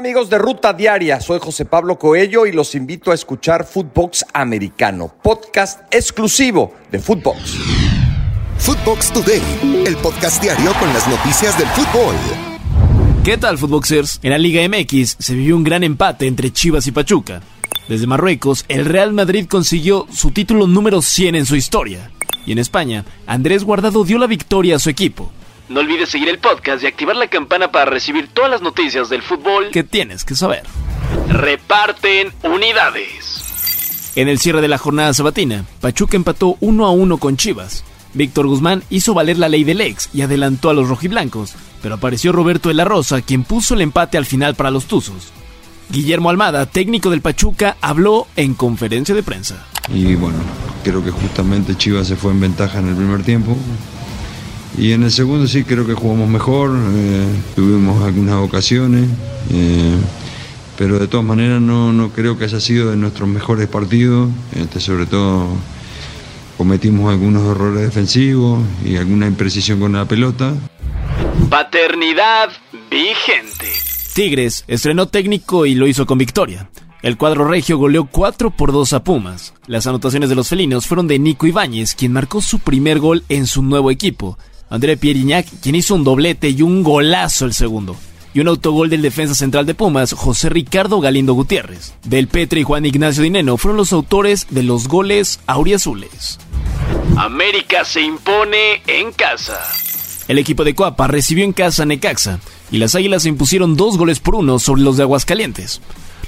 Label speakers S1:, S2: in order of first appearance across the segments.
S1: amigos de Ruta Diaria? Soy José Pablo Coello y los invito a escuchar Footbox Americano, podcast exclusivo de Footbox.
S2: Footbox Today, el podcast diario con las noticias del fútbol.
S3: ¿Qué tal, Footboxers? En la Liga MX se vivió un gran empate entre Chivas y Pachuca. Desde Marruecos, el Real Madrid consiguió su título número 100 en su historia. Y en España, Andrés Guardado dio la victoria a su equipo. No olvides seguir el podcast y activar la campana para recibir todas las noticias del fútbol que tienes que saber. Reparten unidades. En el cierre de la jornada sabatina, Pachuca empató 1 a 1 con Chivas. Víctor Guzmán hizo valer la ley del ex y adelantó a los rojiblancos, pero apareció Roberto de la Rosa, quien puso el empate al final para los Tuzos. Guillermo Almada, técnico del Pachuca, habló en conferencia de prensa.
S4: Y bueno, creo que justamente Chivas se fue en ventaja en el primer tiempo. Y en el segundo sí creo que jugamos mejor, eh, tuvimos algunas ocasiones, eh, pero de todas maneras no, no, creo que haya sido de nuestros mejores partidos, este, sobre todo cometimos algunos errores defensivos y alguna imprecisión con la pelota.
S3: Paternidad vigente. Tigres estrenó técnico y lo hizo con victoria. El cuadro regio goleó 4 por 2 a Pumas. Las anotaciones de los felinos fueron de Nico Ibáñez, quien marcó su primer gol en su nuevo equipo, André Pierre quien hizo un doblete y un golazo el segundo. Y un autogol del defensa central de Pumas, José Ricardo Galindo Gutiérrez. Del Petre y Juan Ignacio Dineno fueron los autores de los goles auriazules. América se impone en casa. El equipo de Coapa recibió en casa a Necaxa y las Águilas se impusieron dos goles por uno sobre los de Aguascalientes.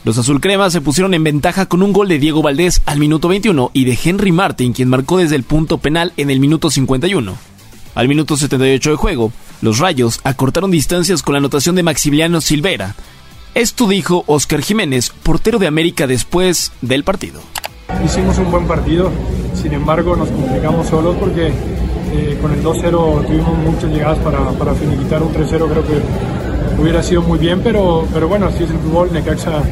S3: Los azulcremas se pusieron en ventaja con un gol de Diego Valdés al minuto 21 y de Henry Martin, quien marcó desde el punto penal en el minuto 51. Al minuto 78 de juego, los Rayos acortaron distancias con la anotación de Maximiliano Silvera. Esto dijo Oscar Jiménez, portero de América después del partido.
S5: Hicimos un buen partido, sin embargo nos complicamos solos porque eh, con el 2-0 tuvimos muchas llegadas para, para finiquitar un 3-0, creo que hubiera sido muy bien, pero, pero bueno, así es el fútbol, Necaxa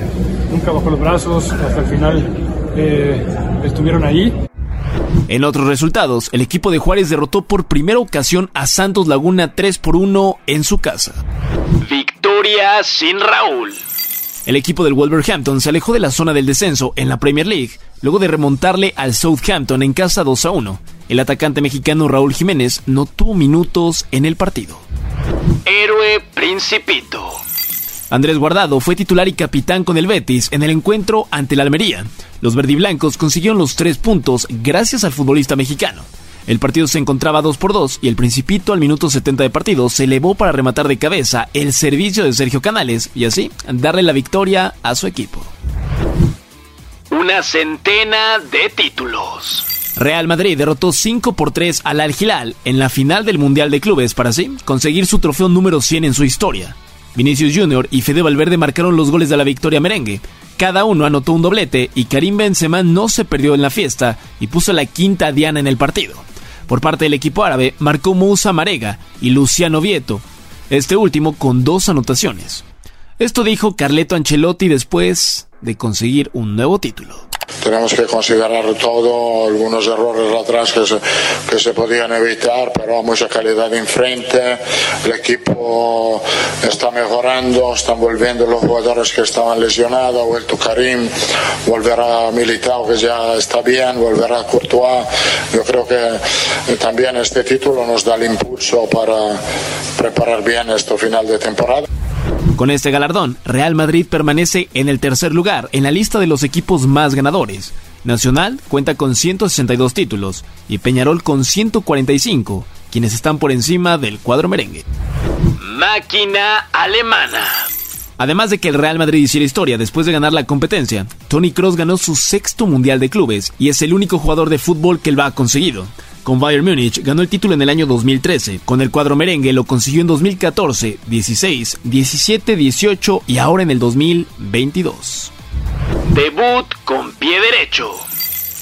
S5: nunca bajó los brazos, hasta el final eh, estuvieron ahí.
S3: En otros resultados, el equipo de Juárez derrotó por primera ocasión a Santos Laguna 3 por 1 en su casa. Victoria sin Raúl. El equipo del Wolverhampton se alejó de la zona del descenso en la Premier League, luego de remontarle al Southampton en casa 2 a 1. El atacante mexicano Raúl Jiménez no tuvo minutos en el partido. Héroe Principito. Andrés Guardado fue titular y capitán con el Betis en el encuentro ante la Almería. Los verdiblancos consiguieron los tres puntos gracias al futbolista mexicano. El partido se encontraba 2 por 2 y el Principito al minuto 70 de partido se elevó para rematar de cabeza el servicio de Sergio Canales y así darle la victoria a su equipo. Una centena de títulos. Real Madrid derrotó 5 por 3 al Al Hilal en la final del Mundial de Clubes para así conseguir su trofeo número 100 en su historia. Vinicius Jr. y Fede Valverde marcaron los goles de la victoria merengue. Cada uno anotó un doblete y Karim Benzema no se perdió en la fiesta y puso la quinta diana en el partido. Por parte del equipo árabe marcó Moussa Marega y Luciano Vieto, este último con dos anotaciones. Esto dijo Carleto Ancelotti después de conseguir un nuevo título
S6: tenemos que considerar todo, algunos errores atrás que se, que se podían evitar, pero mucha calidad enfrente, el equipo está mejorando, están volviendo los jugadores que estaban lesionados, ha vuelto Karim, volverá Militao que ya está bien, volverá Courtois, yo creo que también este título nos da el impulso para preparar bien este final de temporada.
S3: Con este galardón, Real Madrid permanece en el tercer lugar en la lista de los equipos más ganadores. Nacional cuenta con 162 títulos y Peñarol con 145, quienes están por encima del cuadro merengue. Máquina alemana. Además de que el Real Madrid hiciera historia después de ganar la competencia, Tony Cross ganó su sexto Mundial de Clubes y es el único jugador de fútbol que lo ha conseguido. Con Bayern Múnich ganó el título en el año 2013, con el cuadro merengue lo consiguió en 2014, 16, 17, 18 y ahora en el 2022. Debut con pie derecho.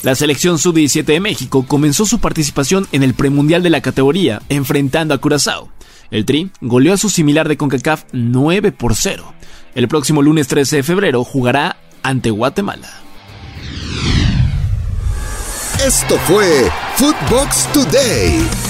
S3: La selección sub-17 de México comenzó su participación en el premundial de la categoría, enfrentando a Curazao. El Tri goleó a su similar de CONCACAF 9 por 0. El próximo lunes 13 de febrero jugará ante Guatemala.
S2: Esto fue Footbox Today.